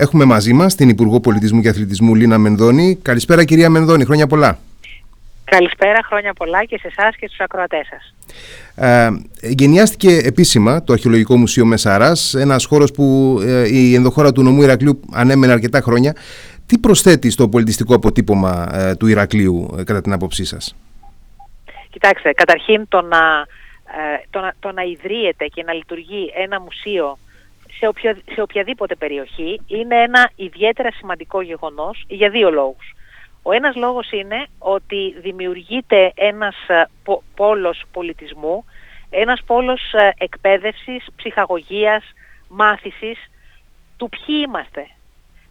Έχουμε μαζί μας την Υπουργό Πολιτισμού και Αθλητισμού Λίνα Μενδώνη. Καλησπέρα κυρία Μενδώνη, χρόνια πολλά. Καλησπέρα, χρόνια πολλά και σε εσάς και στους ακροατές σας. Ε, γενιάστηκε επίσημα το Αρχαιολογικό Μουσείο Μεσαράς, ένας χώρος που ε, η ενδοχώρα του νομού Ηρακλείου ανέμενε αρκετά χρόνια. Τι προσθέτει στο πολιτιστικό αποτύπωμα ε, του Ηρακλείου ε, κατά την άποψή σας; Κοιτάξτε, καταρχήν το να, το, να, το να ιδρύεται και να λειτουργεί ένα μουσείο σε, οποιο, σε οποιαδήποτε περιοχή είναι ένα ιδιαίτερα σημαντικό γεγονός για δύο λόγους. Ο ένας λόγος είναι ότι δημιουργείται ένας ε, πόλος πολιτισμού, ένας πόλος ε, εκπαίδευσης, ψυχαγωγίας, μάθησης του ποιοι είμαστε.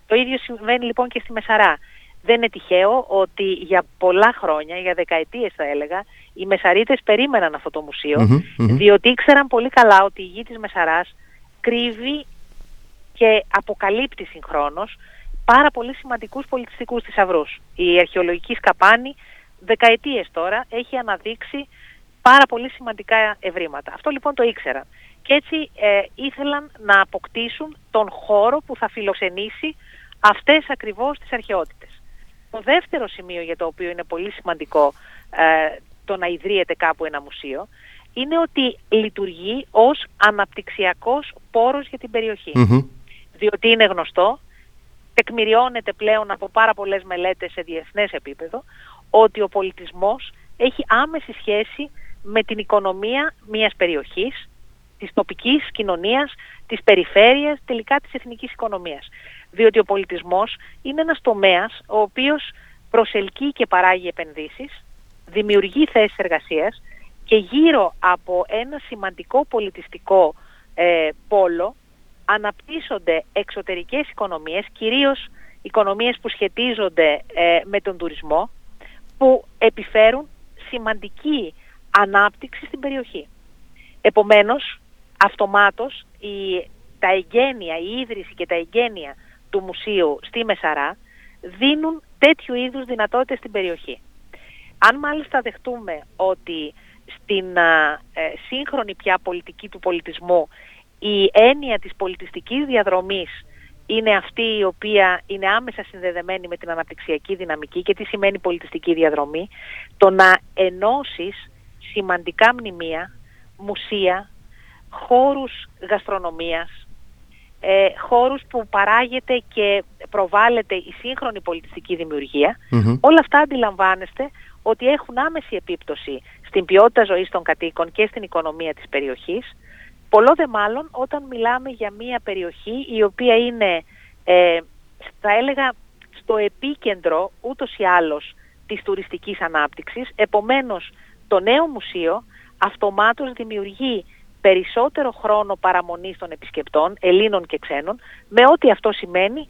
Το ίδιο συμβαίνει λοιπόν και στη Μεσαρά. Δεν είναι τυχαίο ότι για πολλά χρόνια, για δεκαετίες θα έλεγα, οι Μεσαρίτες περίμεναν αυτό το μουσειο διότι ήξεραν πολύ καλά ότι η γη της Μεσαράς κρύβει και αποκαλύπτει συγχρόνως πάρα πολύ σημαντικούς πολιτιστικούς θησαυρούς. Η αρχαιολογική σκαπάνη δεκαετίες τώρα έχει αναδείξει πάρα πολύ σημαντικά ευρήματα. Αυτό λοιπόν το ήξεραν. Και έτσι ε, ήθελαν να αποκτήσουν τον χώρο που θα φιλοξενήσει αυτές ακριβώς τις αρχαιότητες. Το δεύτερο σημείο για το οποίο είναι πολύ σημαντικό ε, το να ιδρύεται κάπου ένα μουσείο είναι ότι λειτουργεί ως αναπτυξιακός πόρος για την περιοχή. Διότι είναι γνωστό, τεκμηριώνεται πλέον από πάρα πολλές μελέτες σε διεθνές επίπεδο, ότι ο πολιτισμός έχει άμεση σχέση με την οικονομία μιας περιοχής, της τοπικής κοινωνίας, της περιφέρειας, τελικά της εθνικής οικονομίας. Διότι ο πολιτισμός είναι ένας τομέας ο οποίος προσελκύει και παράγει επενδύσεις, δημιουργεί θέσεις εργασίας και γύρω από ένα σημαντικό πολιτιστικό ε, πόλο αναπτύσσονται εξωτερικές οικονομίες, κυρίως οικονομίες που σχετίζονται ε, με τον τουρισμό, που επιφέρουν σημαντική ανάπτυξη στην περιοχή. Επομένως, αυτομάτως η, τα εγγένεια, η ίδρυση και τα εγγένεια του μουσείου στη Μεσαρά δίνουν τέτοιου είδους δυνατότητες στην περιοχή. Αν μάλιστα δεχτούμε ότι στην ε, σύγχρονη πια πολιτική του πολιτισμού η έννοια της πολιτιστικής διαδρομής είναι αυτή η οποία είναι άμεσα συνδεδεμένη με την αναπτυξιακή δυναμική και τι σημαίνει πολιτιστική διαδρομή, το να ενώσεις σημαντικά μνημεία, μουσεία, χώρους γαστρονομίας, ε, χώρους που παράγεται και προβάλλεται η σύγχρονη πολιτιστική όλα αυτά αντιλαμβάνεστε ότι έχουν άμεση επίπτωση στην ποιότητα ζωής των κατοίκων και στην οικονομία της περιοχής, πολλό δε μάλλον όταν μιλάμε για μια περιοχή η οποία είναι, ε, θα έλεγα, στο επίκεντρο ούτως ή άλλως της τουριστικής ανάπτυξης. Επομένως, το νέο μουσείο αυτομάτως δημιουργεί περισσότερο χρόνο παραμονής των επισκεπτών, Ελλήνων και ξένων, με ό,τι αυτό σημαίνει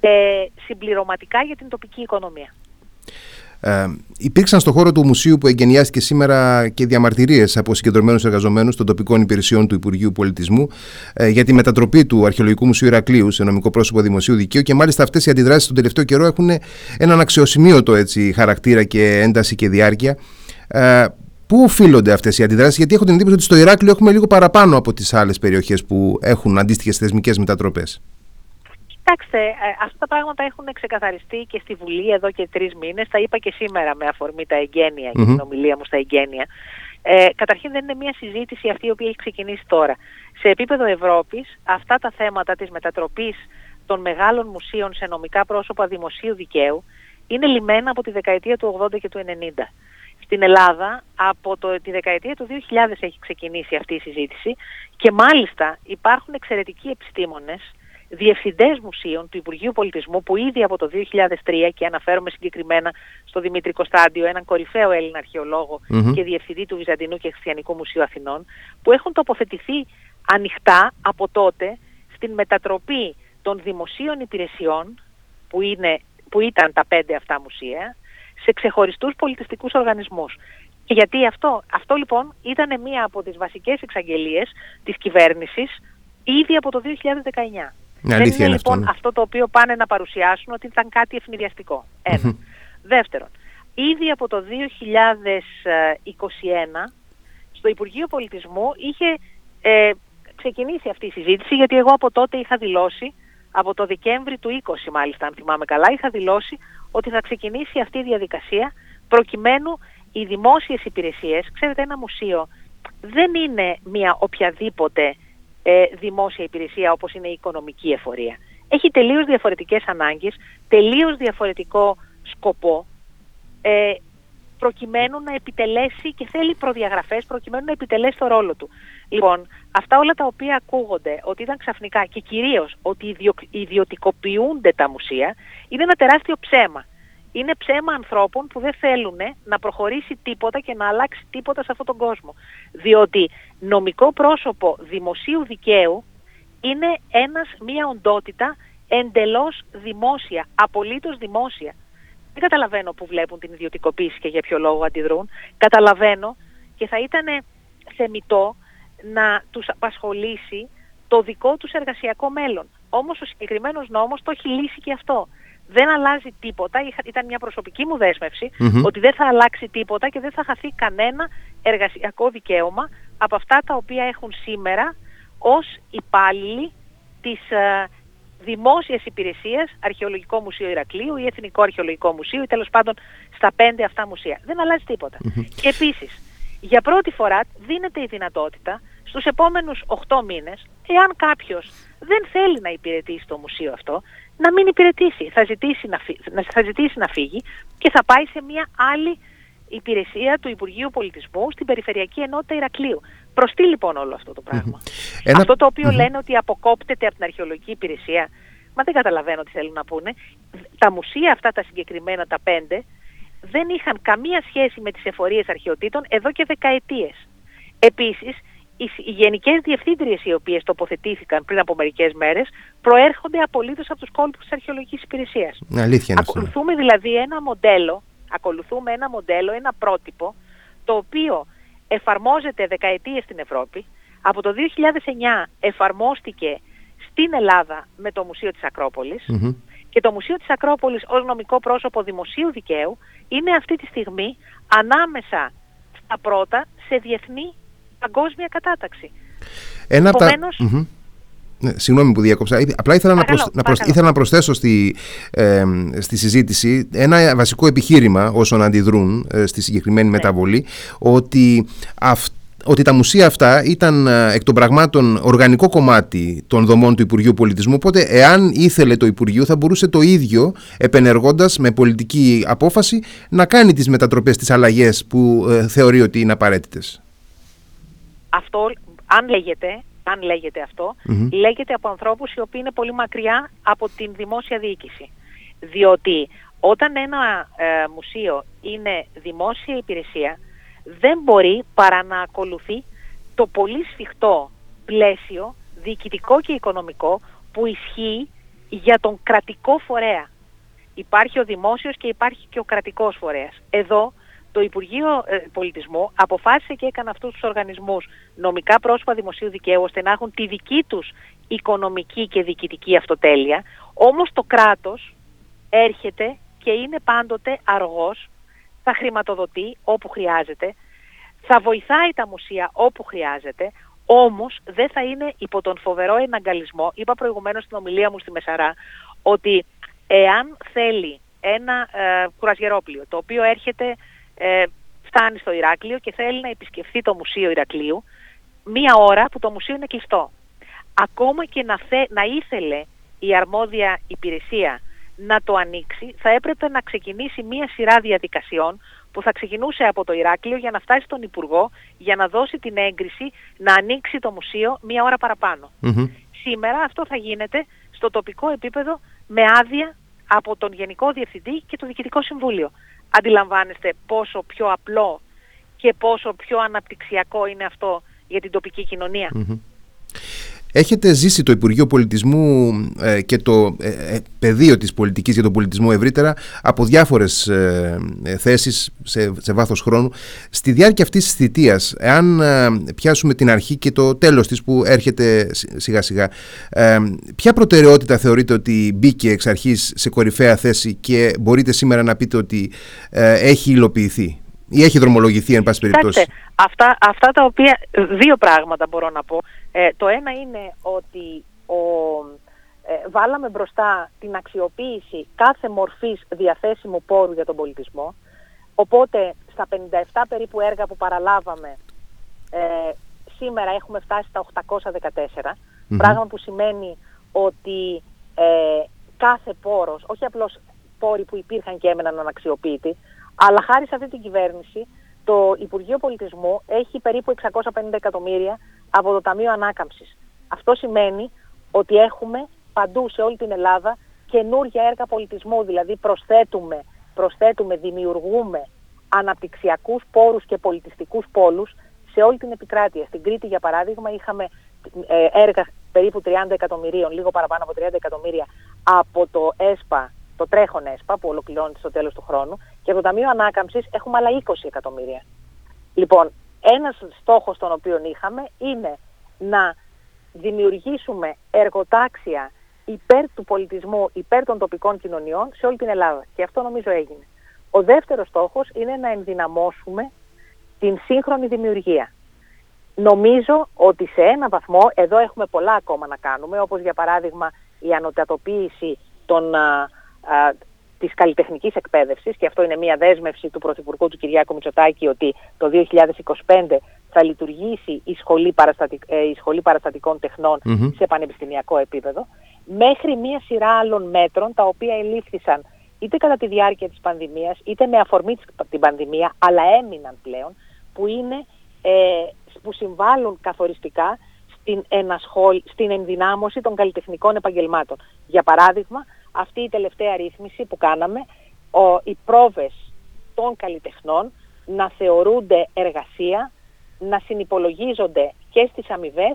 ε, συμπληρωματικά για την τοπική οικονομία. Ε, υπήρξαν στον χώρο του μουσείου που εγκαινιάστηκε σήμερα και διαμαρτυρίες από συγκεντρωμένους εργαζομένους των τοπικών υπηρεσιών του Υπουργείου Πολιτισμού ε, για τη μετατροπή του Αρχαιολογικού Μουσείου Ηρακλείου σε νομικό πρόσωπο δημοσίου δικαίου και μάλιστα αυτές οι αντιδράσεις τον τελευταίο καιρό έχουν έναν αξιοσημείωτο έτσι, χαρακτήρα και ένταση και διάρκεια. Ε, Πού οφείλονται αυτές οι αντιδράσεις, Γιατί έχω την εντύπωση ότι στο Ηράκλειο έχουμε λίγο παραπάνω από τις άλλες περιοχές που έχουν αντίστοιχες θεσμικές μετατροπές. Κοιτάξτε, ε, αυτά τα πράγματα έχουν ξεκαθαριστεί και στη Βουλή εδώ και τρεις μήνες. Τα είπα και σήμερα με αφορμή τα εγγένεια και την ομιλία μου στα εγγένεια. Ε, καταρχήν δεν είναι μια συζήτηση αυτή η οποία έχει ξεκινήσει τώρα. Σε επίπεδο Ευρώπης, αυτά τα θέματα της μετατροπής των μεγάλων μουσείων σε νομικά πρόσωπα δημοσίου δικαίου είναι λιμένα από τη δεκαετία του 80 και του 90. Στην Ελλάδα από το, τη δεκαετία του 2000 έχει ξεκινήσει αυτή η συζήτηση και μάλιστα υπάρχουν εξαιρετικοί επιστήμονες διευθυντές μουσείων του Υπουργείου Πολιτισμού που ήδη από το 2003 και αναφέρομαι συγκεκριμένα στο Δημήτρη Κωνσταντιο, έναν κορυφαίο Έλληνα και διευθυντή του Βυζαντινού και Χριστιανικού Μουσείου Αθηνών, που έχουν τοποθετηθεί ανοιχτά από τότε στην μετατροπή των δημοσίων υπηρεσιών, που, είναι, που ήταν τα πέντε αυτά μουσεία, σε ξεχωριστούς πολιτιστικούς οργανισμούς. Και γιατί αυτό, αυτό λοιπόν ήταν μία από τις βασικές εξαγγελίες της κυβέρνησης ήδη από το 2019. Ναι, Δεν είναι, λοιπόν ναι. αυτό, το οποίο πάνε να παρουσιάσουν ότι ήταν κάτι ευνηδιαστικό. Ένα. Δεύτερον, ήδη από το 2021 στο Υπουργείο Πολιτισμού είχε ε, ξεκινήσει αυτή η συζήτηση γιατί εγώ από τότε είχα δηλώσει από το Δεκέμβρη του 20 μάλιστα, αν θυμάμαι καλά, είχα δηλώσει ότι θα ξεκινήσει αυτή η διαδικασία προκειμένου οι δημόσιες υπηρεσίες, ξέρετε ένα μουσείο δεν είναι μια οποιαδήποτε ε, δημόσια υπηρεσία όπως είναι η οικονομική εφορία. Έχει τελείως διαφορετικές ανάγκες, τελείως διαφορετικό σκοπό, ε, προκειμένου να επιτελέσει και θέλει προδιαγραφές προκειμένου να επιτελέσει το ρόλο του. Λοιπόν, αυτά όλα τα οποία ακούγονται ότι ήταν ξαφνικά και κυρίως ότι ιδιωτικοποιούνται τα μουσεία είναι ένα τεράστιο ψέμα. Είναι ψέμα ανθρώπων που δεν θέλουν να προχωρήσει τίποτα και να αλλάξει τίποτα σε αυτόν τον κόσμο. Διότι νομικό πρόσωπο δημοσίου δικαίου είναι ένας, μία οντότητα εντελώς δημόσια, απολύτως δημόσια. Δεν καταλαβαίνω που βλέπουν την ιδιωτικοποίηση και για ποιο λόγο αντιδρούν. Καταλαβαίνω και θα ήταν θεμητό να τους απασχολήσει το δικό τους εργασιακό μέλλον. Όμως ο συγκεκριμένος νόμος το έχει λύσει και αυτό. Δεν αλλάζει τίποτα, ήταν μια προσωπική μου δεσμευση ότι δεν θα αλλάξει τίποτα και δεν θα χαθεί κανένα εργασιακό δικαίωμα από αυτά τα οποία έχουν σήμερα ως υπάλληλοι της ε, δημόσιας υπηρεσίας Αρχαιολογικό Μουσείο Ηρακλείου ή Εθνικό Αρχαιολογικό Μουσείο ή τέλος πάντων στα πέντε αυτά μουσεία. Δεν αλλάζει Και επίσης, για πρώτη φορά δίνεται η δυνατότητα στους επόμενους 8 μήνες, εάν κάποιος δεν θέλει να υπηρετήσει το μουσείο αυτό, να μην υπηρετήσει. Θα ζητήσει να, θα ζητήσει να φύγει και θα πάει σε μια άλλη υπηρεσία του Υπουργείου Πολιτισμού στην Περιφερειακή Ενότητα Ηρακλείου. Προς τι λοιπόν όλο αυτό το πραγμα Αυτό το οποιο λένε ότι αποκόπτεται από την αρχαιολογική υπηρεσία, μα δεν καταλαβαίνω τι θέλουν να πούνε. Τα μουσεία αυτά τα συγκεκριμένα, τα πέντε, δεν είχαν καμία σχέση με τις εφορίες αρχαιοτήτων εδώ και δεκαετίες. Επίσης, οι γενικές διευθύντριες οι οποίες τοποθετήθηκαν πριν από μερικές μέρες προέρχονται απολύτως από τους κόλπους της αρχαιολογικής υπηρεσίας. Αλήθεια Ακολουθούμε δηλαδή ένα μοντέλο, ακολουθούμε ένα μοντέλο, ένα πρότυπο, το οποίο εφαρμόζεται δεκαετίες στην Ευρώπη. Από το 2009 εφαρμόστηκε στην Ελλάδα με το Μουσείο της ακροπολης και το Μουσείο της Ακρόπολης ως νομικό πρόσωπο δημοσίου δικαίου είναι αυτή τη στιγμή ανάμεσα στα πρώτα σε διεθνή παγκόσμια κατάταξη. Ένα Επομένως, τα... Ναι, συγγνώμη που διέκοψα. Απλά ήθελα, να, να, ήθελα να προσθέσω στη, ε, στη συζήτηση ένα βασικό επιχείρημα όσων αντιδρούν ε, στη συγκεκριμένη ναι. μεταβολή ότι αυτό ότι τα μουσεία αυτά ήταν ε, εκ των πραγμάτων οργανικό κομμάτι των δομών του Υπουργείου Πολιτισμού οπότε εάν ήθελε το Υπουργείο θα μπορούσε το ίδιο επενεργώντας με πολιτική απόφαση να κάνει τις μετατροπές, τις αλλαγές που ε, θεωρεί ότι είναι απαραίτητες. Αυτό αν λέγεται, αν λέγεται λέγεται από ανθρώπους οι οποίοι είναι πολύ μακριά από την δημόσια διοίκηση. Διότι όταν ένα ε, μουσείο είναι δημόσια υπηρεσία δεν μπορεί παρά να ακολουθεί το πολύ σφιχτό πλαίσιο διοικητικό και οικονομικό που ισχύει για τον κρατικό φορέα. Υπάρχει ο δημόσιος και υπάρχει και ο κρατικός φορέας. Εδώ το Υπουργείο ε, Πολιτισμού αποφάσισε και έκανε αυτούς τους οργανισμούς νομικά πρόσωπα δημοσίου δικαίου ώστε να έχουν τη δική τους οικονομική και διοικητική αυτοτέλεια. Όμως το κράτος έρχεται και είναι πάντοτε αργός θα χρηματοδοτεί όπου χρειάζεται, θα βοηθάει τα μουσεία όπου χρειάζεται, όμως δεν θα είναι υπό τον φοβερό εναγκαλισμό. Είπα προηγουμένως στην ομιλία μου στη Μεσαρά ότι εάν θέλει ένα ε, κουρασγερόπλιο το οποίο έρχεται, ε, φτάνει στο Ηράκλειο και θέλει να επισκεφθεί το Μουσείο Ηρακλείου μία ώρα που το μουσείο είναι κλειστό. Ακόμα και να, θε, να ήθελε η αρμόδια υπηρεσία να το ανοίξει, θα έπρεπε να ξεκινήσει μία σειρά διαδικασιών που θα ξεκινούσε από το Ηράκλειο για να φτάσει στον Υπουργό για να δώσει την έγκριση να ανοίξει το μουσείο μία ώρα Σήμερα αυτό θα γίνεται στο τοπικό επίπεδο με άδεια από τον Γενικό Διευθυντή και το Διοικητικό Συμβούλιο. Αντιλαμβάνεστε πόσο πιο απλό και πόσο πιο αναπτυξιακό είναι αυτό για την τοπική Έχετε ζήσει το Υπουργείο Πολιτισμού ε, και το ε, ε, πεδίο της πολιτικής για τον πολιτισμό ευρύτερα από διάφορες ε, θέσεις σε, σε βάθος χρόνου. Στη διάρκεια αυτής της θητείας, εάν πιάσουμε την αρχή και το τέλος της που έρχεται σιγά σιγά, ποια προτεραιότητα θεωρείτε ότι μπήκε εξ αρχής σε κορυφαία θέση και μπορείτε σήμερα να πείτε ότι έχει υλοποιηθεί; Ή έχει δρομολογηθεί εν πάση περιπτώσει; Αυτά, αυτά τα οποία, δύο πράγματα μπορώ να πω. Ε, το ένα είναι ότι ο, ε, βάλαμε μπροστά την αξιοποίηση κάθε μορφής διαθέσιμου πόρου για τον πολιτισμό. Οπότε στα 57 περίπου έργα που παραλάβαμε ε, σήμερα έχουμε φτάσει στα 814, πράγμα που σημαίνει ότι ε, κάθε πόρος, όχι απλώς πόροι που υπήρχαν και έμεναν αναξιοποιητοί, αλλά χάρη σε αυτή την κυβέρνηση το Υπουργείο Πολιτισμού έχει περίπου 650 εκατομμύρια από το Ταμείο Ανάκαμψης. Αυτό σημαίνει ότι έχουμε παντού σε όλη την Ελλάδα καινούργια έργα πολιτισμού, δηλαδή προσθέτουμε, προσθέτουμε δημιουργούμε αναπτυξιακούς πόρους και πολιτιστικούς πόλους σε όλη την επικράτεια. Στην Κρήτη, για παράδειγμα, είχαμε ε, έργα περίπου 30 εκατομμυρίων, λίγο παραπάνω από 30 εκατομμύρια από το ΕΣΠΑ, το τρέχον ΕΣΠΑ που ολοκληρώνεται στο τέλος του χρόνου και από το Ταμείο Ανάκαμψης έχουμε άλλα 20 εκατομμύρια. Λοιπόν, ένας στόχος τον οποίο είχαμε είναι να δημιουργήσουμε εργοτάξια υπέρ του πολιτισμού, υπέρ των τοπικών κοινωνιών σε όλη την Ελλάδα. Και αυτό νομίζω έγινε. Ο δεύτερος στόχος είναι να ενδυναμώσουμε την σύγχρονη δημιουργία. Νομίζω ότι σε ένα βαθμό, εδώ έχουμε πολλά ακόμα να κάνουμε, όπως για παράδειγμα η ανωτατοποίηση των, α, α, της καλλιτεχνικής εκπαίδευσης και αυτό είναι μια δέσμευση του Πρωθυπουργού του Κυριάκου Μητσοτάκη ότι το 2025 θα λειτουργήσει η Σχολή, ε, η σχολή Παραστατικών σε πανεπιστημιακό επίπεδο, μέχρι μια σειρά άλλων μέτρων τα οποία ελήφθησαν είτε κατά τη διάρκεια της πανδημίας, είτε με αφορμή την πανδημία, αλλά έμειναν πλέον, που, είναι, ε, που συμβάλλουν καθοριστικά στην, ενασχόλ, στην ενδυνάμωση των καλλιτεχνικών επαγγελμάτων. Για παράδειγμα, αυτή η τελευταία ρύθμιση που κάναμε, ο, οι πρόβες των καλλιτεχνών να θεωρούνται εργασία, να συνυπολογίζονται και στις αμοιβέ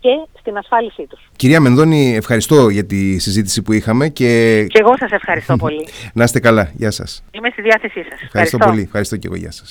και στην ασφάλισή τους. Κυρία Μενδώνη, ευχαριστώ για τη συζήτηση που είχαμε και... Και εγώ σας ευχαριστώ πολύ. να είστε καλά. Γεια σας. Είμαι στη διάθεσή σας. Ευχαριστώ, ευχαριστώ. πολύ. Ευχαριστώ και εγώ. Γεια σας.